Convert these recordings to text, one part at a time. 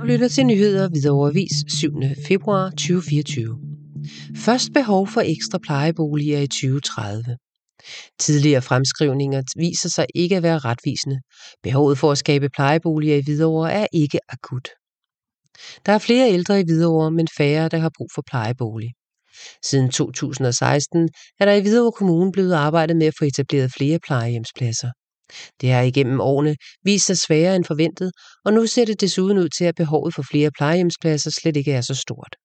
Du lytter til nyheder ved overvis 7. februar 2024. Først behov for ekstra plejeboliger i 2030. Tidligere fremskrivninger viser sig ikke at være retvisende. Behovet for at skabe plejeboliger i Hvidovre er ikke akut. Der er flere ældre i Hvidovre, men færre, der har brug for plejebolig. Siden 2016 er der i Hvidovre Kommune blevet arbejdet med at få etableret flere plejehjemspladser. Det har igennem årene vist sig sværere end forventet, og nu ser det desuden ud til, at behovet for flere plejehjemspladser slet ikke er så stort.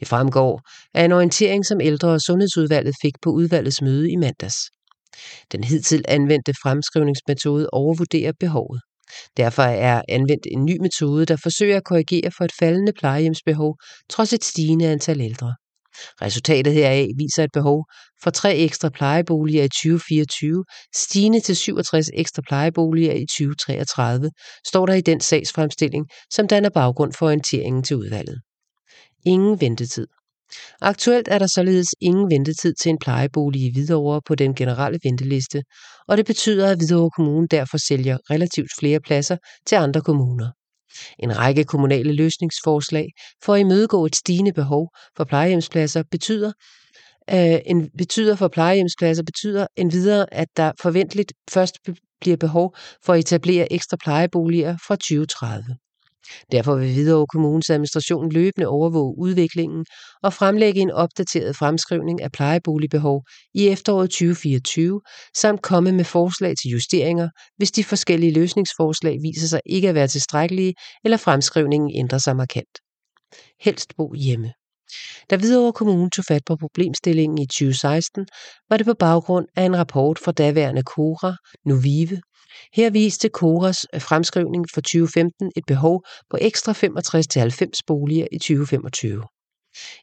Det fremgår af en orientering, som ældre- og sundhedsudvalget fik på udvalgets møde i mandags. Den hidtil anvendte fremskrivningsmetode overvurderer behovet. Derfor er anvendt en ny metode, der forsøger at korrigere for et faldende plejehjemsbehov trods et stigende antal ældre. Resultatet heraf viser et behov for tre ekstra plejeboliger i 2024, stigende til 67 ekstra plejeboliger i 2033, står der i den sagsfremstilling, som danner baggrund for orienteringen til udvalget. Ingen ventetid. Aktuelt er der således ingen ventetid til en plejebolig i Hvidovre på den generelle venteliste, og det betyder, at Hvidovre Kommune derfor sælger relativt flere pladser til andre kommuner. En række kommunale løsningsforslag for at imødegå et stigende behov for plejehjemspladser betyder, øh, en, betyder for plejehjemspladser betyder endvidere, at der forventeligt først bliver behov for at etablere ekstra plejeboliger fra 2030. Derfor vil Hvidovre Kommunes administration løbende overvåge udviklingen og fremlægge en opdateret fremskrivning af plejeboligbehov i efteråret 2024, samt komme med forslag til justeringer, hvis de forskellige løsningsforslag viser sig ikke at være tilstrækkelige eller fremskrivningen ændrer sig markant. Helst bo hjemme. Da Hvidovre Kommune tog fat på problemstillingen i 2016, var det på baggrund af en rapport fra daværende Kora, nu Vive, her viste Koras øh, fremskrivning for 2015 et behov på ekstra 65-90 boliger i 2025.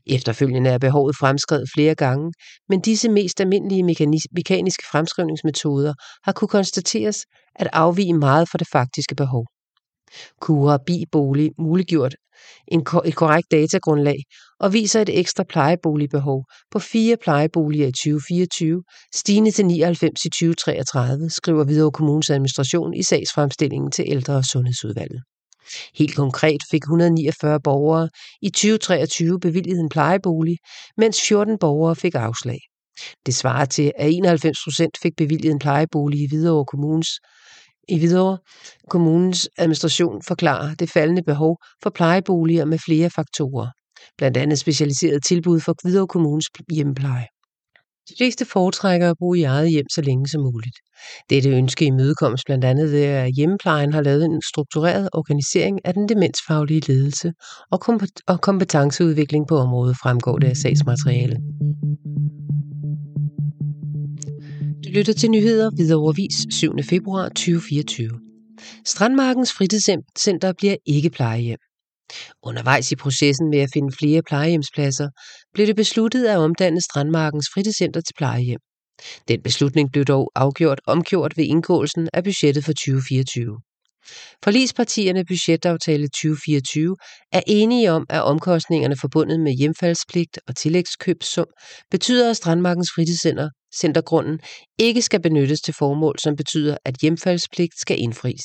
Efterfølgende er behovet fremskrevet flere gange, men disse mest almindelige mekaniske fremskrivningsmetoder har kunne konstateres at afvige meget fra det faktiske behov. Kura Bi-bolig muliggjort en, et korrekt datagrundlag og viser et ekstra plejeboligbehov på fire plejeboliger i 2024, stigende til 99 i 2033, skriver Hvidovre Kommunes administration i sagsfremstillingen til ældre- og sundhedsudvalget. Helt konkret fik 149 borgere i 2023 bevilget en plejebolig, mens 14 borgere fik afslag. Det svarer til, at 91 procent fik bevilget en plejebolig i Hvidovre Kommunes i Hvidovre Kommunens administration forklarer det faldende behov for plejeboliger med flere faktorer, blandt andet specialiseret tilbud for Hvidovre Kommunes hjemmepleje. De fleste foretrækker at bo i eget hjem så længe som muligt. Dette ønske imødekommes blandt andet ved, at hjemmeplejen har lavet en struktureret organisering af den demensfaglige ledelse og kompetenceudvikling på området, fremgår det af sagsmaterialet lytter til nyheder ved overvis 7. februar 2024. Strandmarkens fritidscenter bliver ikke plejehjem. Undervejs i processen med at finde flere plejehjemspladser, blev det besluttet at omdanne Strandmarkens fritidscenter til plejehjem. Den beslutning blev dog afgjort omgjort ved indgåelsen af budgettet for 2024. Forlispartierne budgetaftale 2024 er enige om, at omkostningerne forbundet med hjemfaldspligt og tillægskøbssum betyder, at Strandmarkens fritidscenter centergrunden ikke skal benyttes til formål, som betyder, at hjemfaldspligt skal indfries.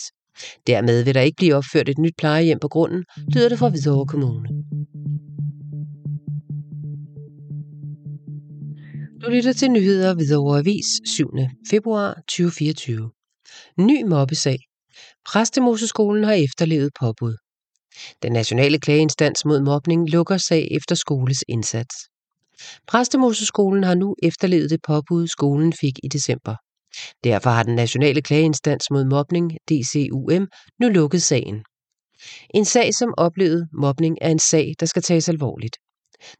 Dermed vil der ikke blive opført et nyt plejehjem på grunden, lyder det fra Hvidovre Kommune. Du lytter til nyheder Hvidovre Avis 7. februar 2024. Ny mobbesag. Præstemoseskolen har efterlevet påbud. Den nationale klageinstans mod mobning lukker sag efter skoles indsats. Præstemoseskolen har nu efterlevet det påbud, skolen fik i december. Derfor har den nationale klageinstans mod mobning, DCUM, nu lukket sagen. En sag som oplevet mobning er en sag, der skal tages alvorligt.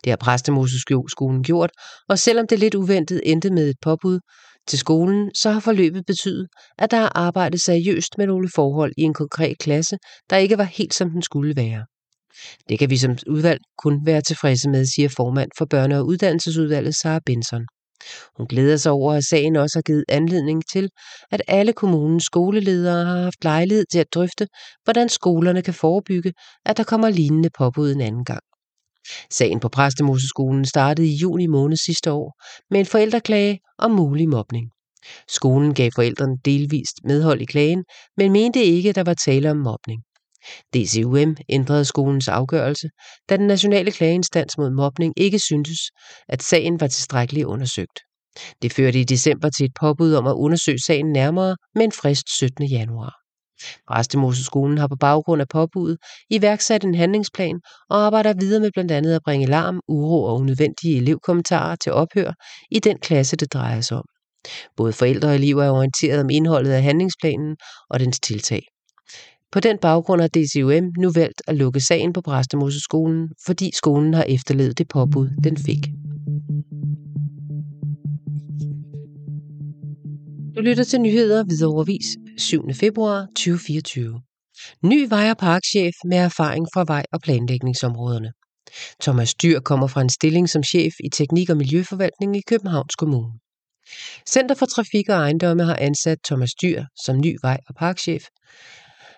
Det har Præstemoseskolen gjort, og selvom det lidt uventet endte med et påbud til skolen, så har forløbet betydet, at der er arbejdet seriøst med nogle forhold i en konkret klasse, der ikke var helt som den skulle være. Det kan vi som udvalg kun være tilfredse med, siger formand for Børne- og Uddannelsesudvalget Sara Benson. Hun glæder sig over, at sagen også har givet anledning til, at alle kommunens skoleledere har haft lejlighed til at drøfte, hvordan skolerne kan forebygge, at der kommer lignende påbud en anden gang. Sagen på Præstemoseskolen startede i juni måned sidste år med en forældreklage om mulig mobning. Skolen gav forældrene delvist medhold i klagen, men mente ikke, at der var tale om mobning. DCUM ændrede skolens afgørelse, da den nationale klageinstans mod mobning ikke syntes, at sagen var tilstrækkeligt undersøgt. Det førte i december til et påbud om at undersøge sagen nærmere med en frist 17. januar. Præstemoseskolen har på baggrund af påbuddet iværksat en handlingsplan og arbejder videre med blandt andet at bringe larm, uro og unødvendige elevkommentarer til ophør i den klasse, det drejer sig om. Både forældre og elever er orienteret om indholdet af handlingsplanen og dens tiltag. På den baggrund har DCUM nu valgt at lukke sagen på Præstemoseskolen, fordi skolen har efterlevet det påbud, den fik. Du lytter til nyheder Hvidovrevis 7. februar 2024. Ny vej- og parkchef med erfaring fra vej- og planlægningsområderne. Thomas Dyr kommer fra en stilling som chef i teknik- og miljøforvaltning i Københavns Kommune. Center for Trafik og Ejendomme har ansat Thomas Dyr som ny vej- og parkchef.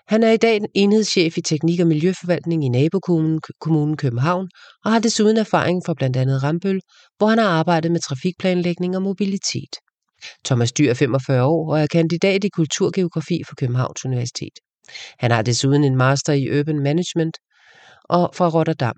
Han er i dag enhedschef i teknik- og miljøforvaltning i nabokommunen kommunen København og har desuden erfaring fra blandt andet Rambøl, hvor han har arbejdet med trafikplanlægning og mobilitet. Thomas Dyr er 45 år og er kandidat i kulturgeografi fra Københavns Universitet. Han har desuden en master i Urban Management og fra Rotterdam.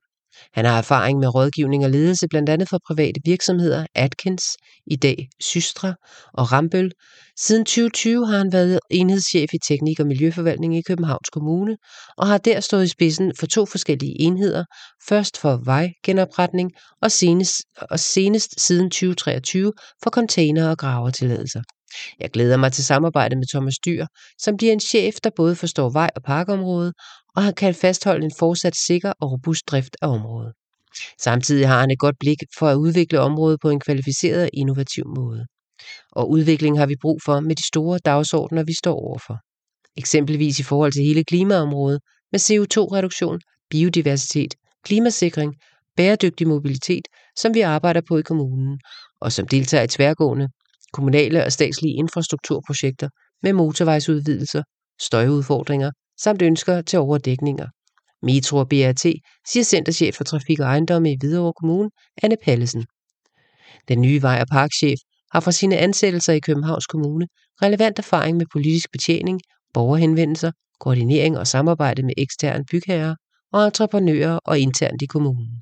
Han har erfaring med rådgivning og ledelse blandt andet for private virksomheder, Atkins, i dag Systra og Rambøl. Siden 2020 har han været enhedschef i teknik- og miljøforvaltning i Københavns Kommune og har der stået i spidsen for to forskellige enheder, først for vejgenopretning og senest, og senest siden 2023 for container- og gravertilladelser. Jeg glæder mig til samarbejde med Thomas Dyr, som bliver en chef, der både forstår vej- og parkområdet, og han kan fastholde en fortsat sikker og robust drift af området. Samtidig har han et godt blik for at udvikle området på en kvalificeret og innovativ måde. Og udvikling har vi brug for med de store dagsordner, vi står overfor. Eksempelvis i forhold til hele klimaområdet med CO2-reduktion, biodiversitet, klimasikring, bæredygtig mobilitet, som vi arbejder på i kommunen, og som deltager i tværgående kommunale og statslige infrastrukturprojekter med motorvejsudvidelser, støjudfordringer samt ønsker til overdækninger. Metro og BRT, siger Centerchef for Trafik og Ejendomme i Hvidovre Kommune, Anne Pallesen. Den nye vej- og parkchef har fra sine ansættelser i Københavns Kommune relevant erfaring med politisk betjening, borgerhenvendelser, koordinering og samarbejde med eksterne bygherrer og entreprenører og internt i kommunen.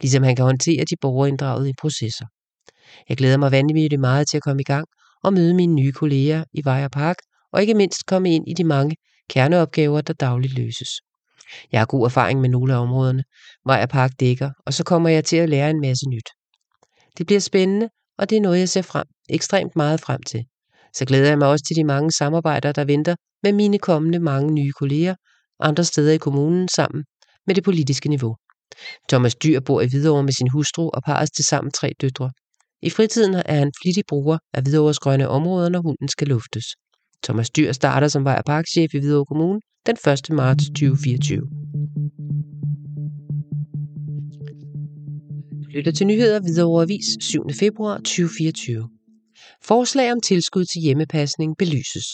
Ligesom han kan håndtere de borgerinddragede i processer. Jeg glæder mig vanvittigt meget til at komme i gang og møde mine nye kolleger i Vejer og Park, og ikke mindst komme ind i de mange kerneopgaver, der dagligt løses. Jeg har god erfaring med nogle af områderne, Vejer Park dækker, og så kommer jeg til at lære en masse nyt. Det bliver spændende, og det er noget, jeg ser frem, ekstremt meget frem til. Så glæder jeg mig også til de mange samarbejder, der venter med mine kommende mange nye kolleger andre steder i kommunen sammen med det politiske niveau. Thomas Dyr bor i Hvidovre med sin hustru og parres til sammen tre døtre. I fritiden er han flittig bruger af Hvidovres grønne områder, når hunden skal luftes. Thomas Dyr starter som vej- og parkchef i Hvidovre Kommune den 1. marts 2024. Du lytter til nyheder Hvidovre Avis 7. februar 2024. Forslag om tilskud til hjemmepasning belyses.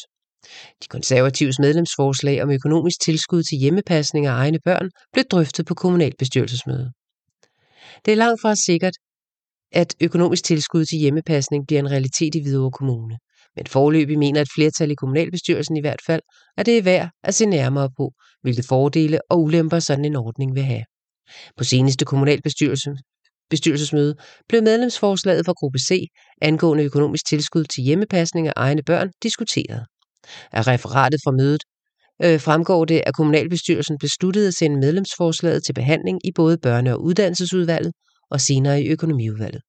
De konservatives medlemsforslag om økonomisk tilskud til hjemmepasning af egne børn blev drøftet på kommunalbestyrelsesmøde. Det er langt fra sikkert, at økonomisk tilskud til hjemmepasning bliver en realitet i Hvidovre Kommune. Men forløbig mener et flertal i kommunalbestyrelsen i hvert fald, at det er værd at se nærmere på, hvilke fordele og ulemper sådan en ordning vil have. På seneste kommunalbestyrelse bestyrelsesmøde blev medlemsforslaget fra gruppe C angående økonomisk tilskud til hjemmepasning af egne børn diskuteret. Af referatet fra mødet øh, fremgår det, at kommunalbestyrelsen besluttede at sende medlemsforslaget til behandling i både børne- og uddannelsesudvalget og senere i økonomiudvalget.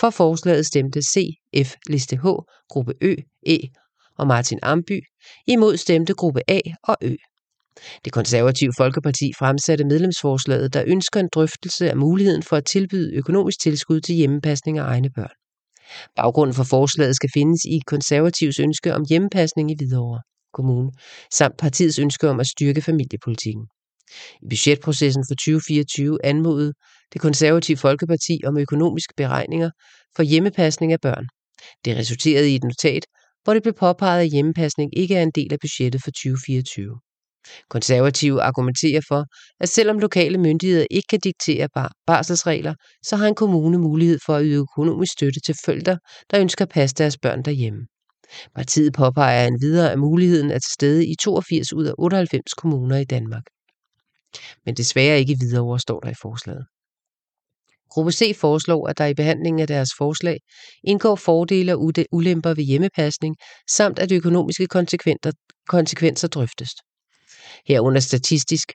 For forslaget stemte C, F, liste H, gruppe Ø, E og Martin Amby. Imod stemte gruppe A og Ø. Det konservative Folkeparti fremsatte medlemsforslaget, der ønsker en drøftelse af muligheden for at tilbyde økonomisk tilskud til hjemmepasning af egne børn. Baggrunden for forslaget skal findes i konservativs ønske om hjemmepasning i Hvidovre Kommune, samt partiets ønske om at styrke familiepolitikken. I budgetprocessen for 2024 anmodede det konservative Folkeparti om økonomiske beregninger for hjemmepasning af børn. Det resulterede i et notat, hvor det blev påpeget, at hjemmepasning ikke er en del af budgettet for 2024. Konservative argumenterer for, at selvom lokale myndigheder ikke kan diktere bar barselsregler, så har en kommune mulighed for at yde økonomisk støtte til forældre, der ønsker at passe deres børn derhjemme. Partiet påpeger endvidere, at muligheden er til stede i 82 ud af 98 kommuner i Danmark. Men desværre ikke videre står der i forslaget. Gruppe C foreslår, at der i behandlingen af deres forslag indgår fordele og ulemper ved hjemmepasning, samt at økonomiske konsekvenser drøftes. Herunder statistisk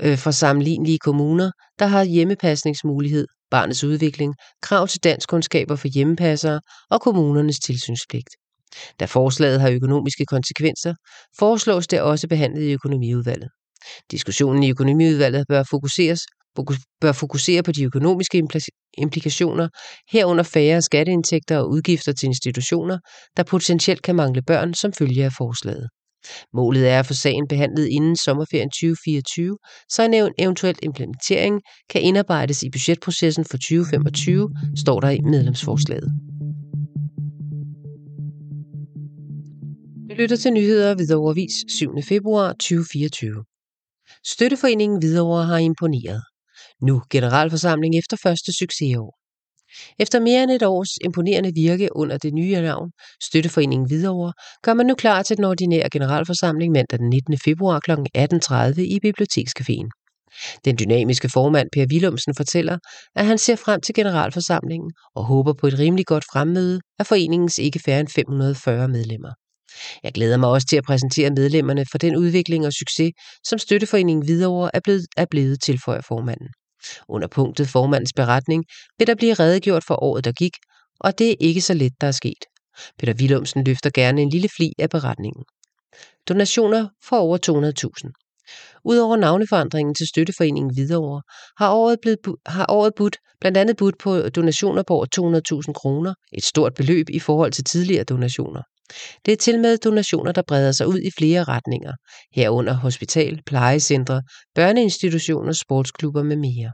øh, for sammenlignelige kommuner, der har hjemmepasningsmulighed, barnets udvikling, krav til danskkundskaber for hjemmepassere og kommunernes tilsynspligt. Da forslaget har økonomiske konsekvenser, foreslås det også behandlet i økonomiudvalget. Diskussionen i økonomiudvalget bør fokuseres bør fokusere på de økonomiske implikationer, herunder færre skatteindtægter og udgifter til institutioner, der potentielt kan mangle børn som følge af forslaget. Målet er at få sagen behandlet inden sommerferien 2024, så en eventuel implementering kan indarbejdes i budgetprocessen for 2025, står der i medlemsforslaget. Du lytter til nyheder ved Overvis 7. februar 2024. Støtteforeningen Hvidovre har imponeret. Nu generalforsamling efter første succesår. Efter mere end et års imponerende virke under det nye navn, Støtteforeningen Hvidovre, gør man nu klar til den ordinære generalforsamling mandag den 19. februar kl. 18.30 i Bibliotekscaféen. Den dynamiske formand Per Willumsen fortæller, at han ser frem til generalforsamlingen og håber på et rimelig godt fremmøde af foreningens ikke færre end 540 medlemmer. Jeg glæder mig også til at præsentere medlemmerne for den udvikling og succes, som Støtteforeningen Hvidovre er blevet, er blevet tilføjer formanden. Under punktet formandens beretning vil der blive redegjort for året, der gik, og det er ikke så let, der er sket. Peter Willumsen løfter gerne en lille fli af beretningen. Donationer for over 200.000. Udover navneforandringen til Støtteforeningen Hvidovre, har året, blevet, har året budt, blandt andet budt på donationer på over 200.000 kroner, et stort beløb i forhold til tidligere donationer. Det er til med donationer, der breder sig ud i flere retninger, herunder hospital, plejecentre, børneinstitutioner, sportsklubber med mere.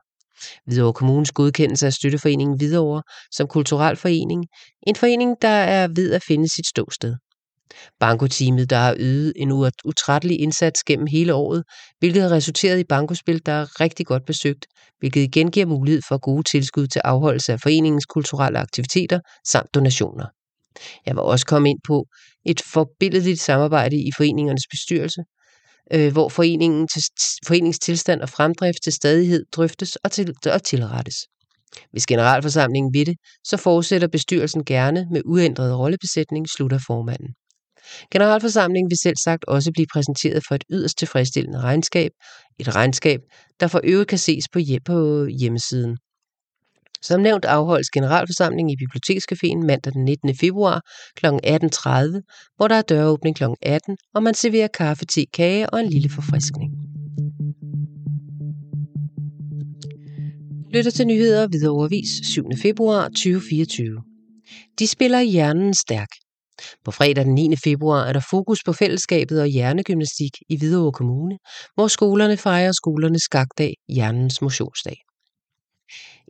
Hvidovre Kommunes godkendelse af Støtteforeningen Hvidovre som kulturel forening, en forening, der er ved at finde sit ståsted. Bankoteamet, der har ydet en utrættelig indsats gennem hele året, hvilket har resulteret i bankospil, der er rigtig godt besøgt, hvilket igen giver mulighed for gode tilskud til afholdelse af foreningens kulturelle aktiviteter samt donationer. Jeg vil også komme ind på et forbilledeligt samarbejde i foreningernes bestyrelse, øh, hvor foreningen til, foreningens tilstand og fremdrift til stadighed drøftes og, til, og tilrettes. Hvis generalforsamlingen vil det, så fortsætter bestyrelsen gerne med uændret rollebesætning, slutter formanden. Generalforsamlingen vil selv sagt også blive præsenteret for et yderst tilfredsstillende regnskab, et regnskab, der for øvrigt kan ses på, på hjemmesiden. Som nævnt afholdes generalforsamling i Bibliotekscaféen mandag den 19. februar kl. 18.30, hvor der er døråbning kl. 18, og man serverer kaffe, te, kage og en lille forfriskning. Lytter til nyheder ved Overvis 7. februar 2024. De spiller hjernen stærk. På fredag den 9. februar er der fokus på fællesskabet og hjernegymnastik i Hvidovre Kommune, hvor skolerne fejrer skolernes skakdag, hjernens motionsdag.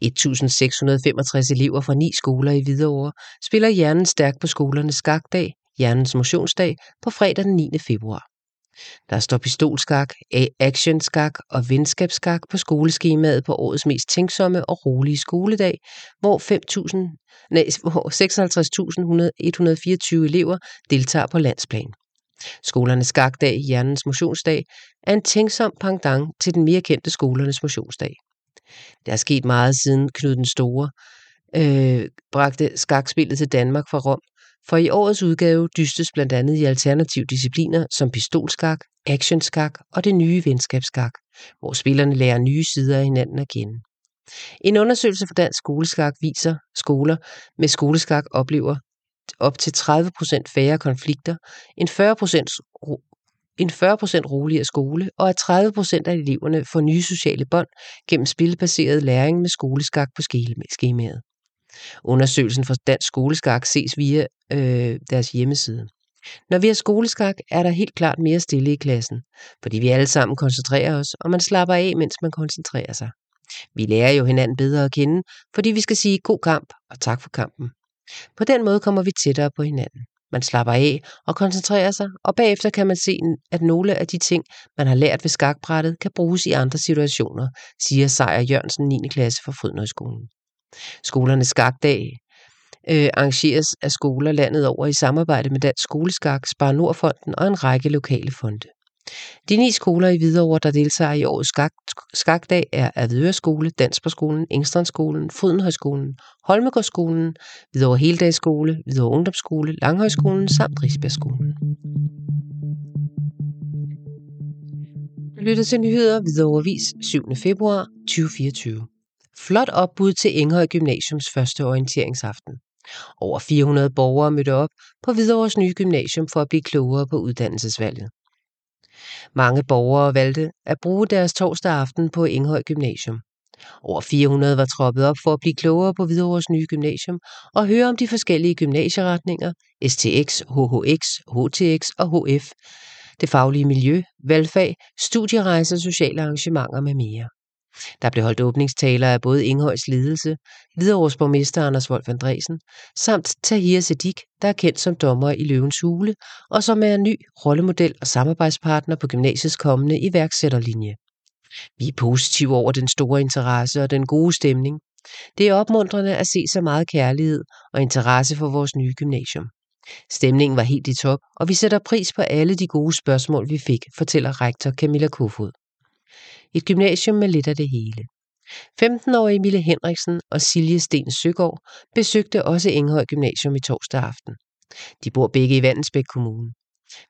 1665 elever fra ni skoler i Hvidovre spiller hjernen stærk på skolernes skakdag, hjernens motionsdag, på fredag den 9. februar. Der står pistolskak, actionskak og venskabsskak på skoleskemaet på årets mest tænksomme og rolige skoledag, hvor, 5.000, nej, hvor 56.124 elever deltager på landsplan. Skolernes skakdag, hjernens motionsdag, er en tænksom pendant til den mere kendte skolernes motionsdag. Der er sket meget siden Knud den Store øh, bragte skakspillet til Danmark fra Rom, for i årets udgave dystes blandt andet i alternative discipliner som pistolskak, actionskak og det nye venskabsskak, hvor spillerne lærer nye sider af hinanden at kende. En undersøgelse for dansk skoleskak viser, skoler med skoleskak oplever op til 30% færre konflikter, en 40% en 40% roligere skole, og at 30% af eleverne får nye sociale bånd gennem spilbaseret læring med skoleskak på skemaet. Undersøgelsen for dansk skoleskak ses via øh, deres hjemmeside. Når vi har skoleskak, er der helt klart mere stille i klassen, fordi vi alle sammen koncentrerer os, og man slapper af, mens man koncentrerer sig. Vi lærer jo hinanden bedre at kende, fordi vi skal sige god kamp og tak for kampen. På den måde kommer vi tættere på hinanden. Man slapper af og koncentrerer sig, og bagefter kan man se, at nogle af de ting, man har lært ved skakbrættet, kan bruges i andre situationer, siger Sejer Jørgensen 9. klasse fra Frydnøjskolen. Skolernes skakdag øh, arrangeres af skoler landet over i samarbejde med Dansk Skoleskak, Spar Nordfonden og en række lokale fonde. De ni skoler i Hvidovre, der deltager i årets skak, skakdag, er Avedøre Skole, Dansbergskolen, Engstrandskolen, Frydenhøjskolen, Holmegårdsskolen, Hvidovre Heldagsskole, Hvidovre Ungdomsskole, Langhøjskolen samt Rigsbjergskolen. Du lytter til nyheder Hvidovre Vis 7. februar 2024. Flot opbud til Enghøj Gymnasiums første orienteringsaften. Over 400 borgere mødte op på Hvidovres nye gymnasium for at blive klogere på uddannelsesvalget. Mange borgere valgte at bruge deres torsdag aften på Enghøj Gymnasium. Over 400 var troppet op for at blive klogere på Hvidovres nye gymnasium og høre om de forskellige gymnasieretninger, STX, HHX, HTX og HF, det faglige miljø, valgfag, studierejser, sociale arrangementer med mere. Der blev holdt åbningstaler af både Inghøjs ledelse, Hvidovres borgmester Anders Wolf Andresen, samt Tahir Sedik, der er kendt som dommer i Løvens Hule, og som er en ny rollemodel og samarbejdspartner på gymnasiets kommende iværksætterlinje. Vi er positive over den store interesse og den gode stemning. Det er opmuntrende at se så meget kærlighed og interesse for vores nye gymnasium. Stemningen var helt i top, og vi sætter pris på alle de gode spørgsmål, vi fik, fortæller rektor Camilla Kofod. Et gymnasium med lidt af det hele. 15-årige Mille Henriksen og Silje Sten Søgaard besøgte også Enghøj Gymnasium i torsdag aften. De bor begge i Vandensbæk Kommune.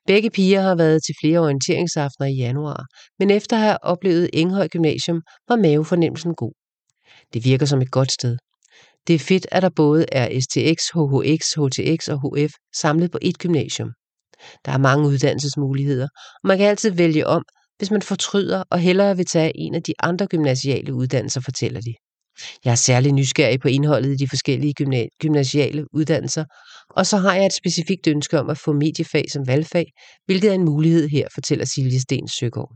Begge piger har været til flere orienteringsaftener i januar, men efter at have oplevet Enghøj Gymnasium var mavefornemmelsen god. Det virker som et godt sted. Det er fedt, at der både er STX, HHX, HTX og HF samlet på ét gymnasium. Der er mange uddannelsesmuligheder, og man kan altid vælge om, hvis man fortryder og hellere vil tage en af de andre gymnasiale uddannelser, fortæller de. Jeg er særlig nysgerrig på indholdet i de forskellige gymnasiale uddannelser, og så har jeg et specifikt ønske om at få mediefag som valgfag, hvilket er en mulighed her, fortæller Silje Sten Søgaard.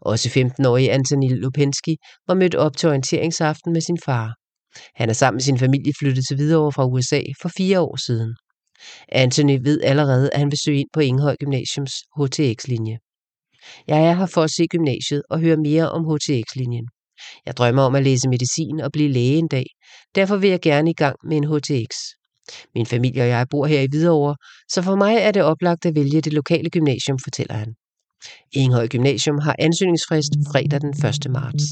Også 15-årige Anthony Lupensky var mødt op til orienteringsaften med sin far. Han er sammen med sin familie flyttet til Hvidovre fra USA for fire år siden. Anthony ved allerede, at han vil søge ind på Inghøj Gymnasiums HTX-linje. Jeg er her for at se gymnasiet og høre mere om HTX-linjen. Jeg drømmer om at læse medicin og blive læge en dag. Derfor vil jeg gerne i gang med en HTX. Min familie og jeg bor her i Hvidovre, så for mig er det oplagt at vælge det lokale gymnasium, fortæller han. Enghøj Gymnasium har ansøgningsfrist fredag den 1. marts.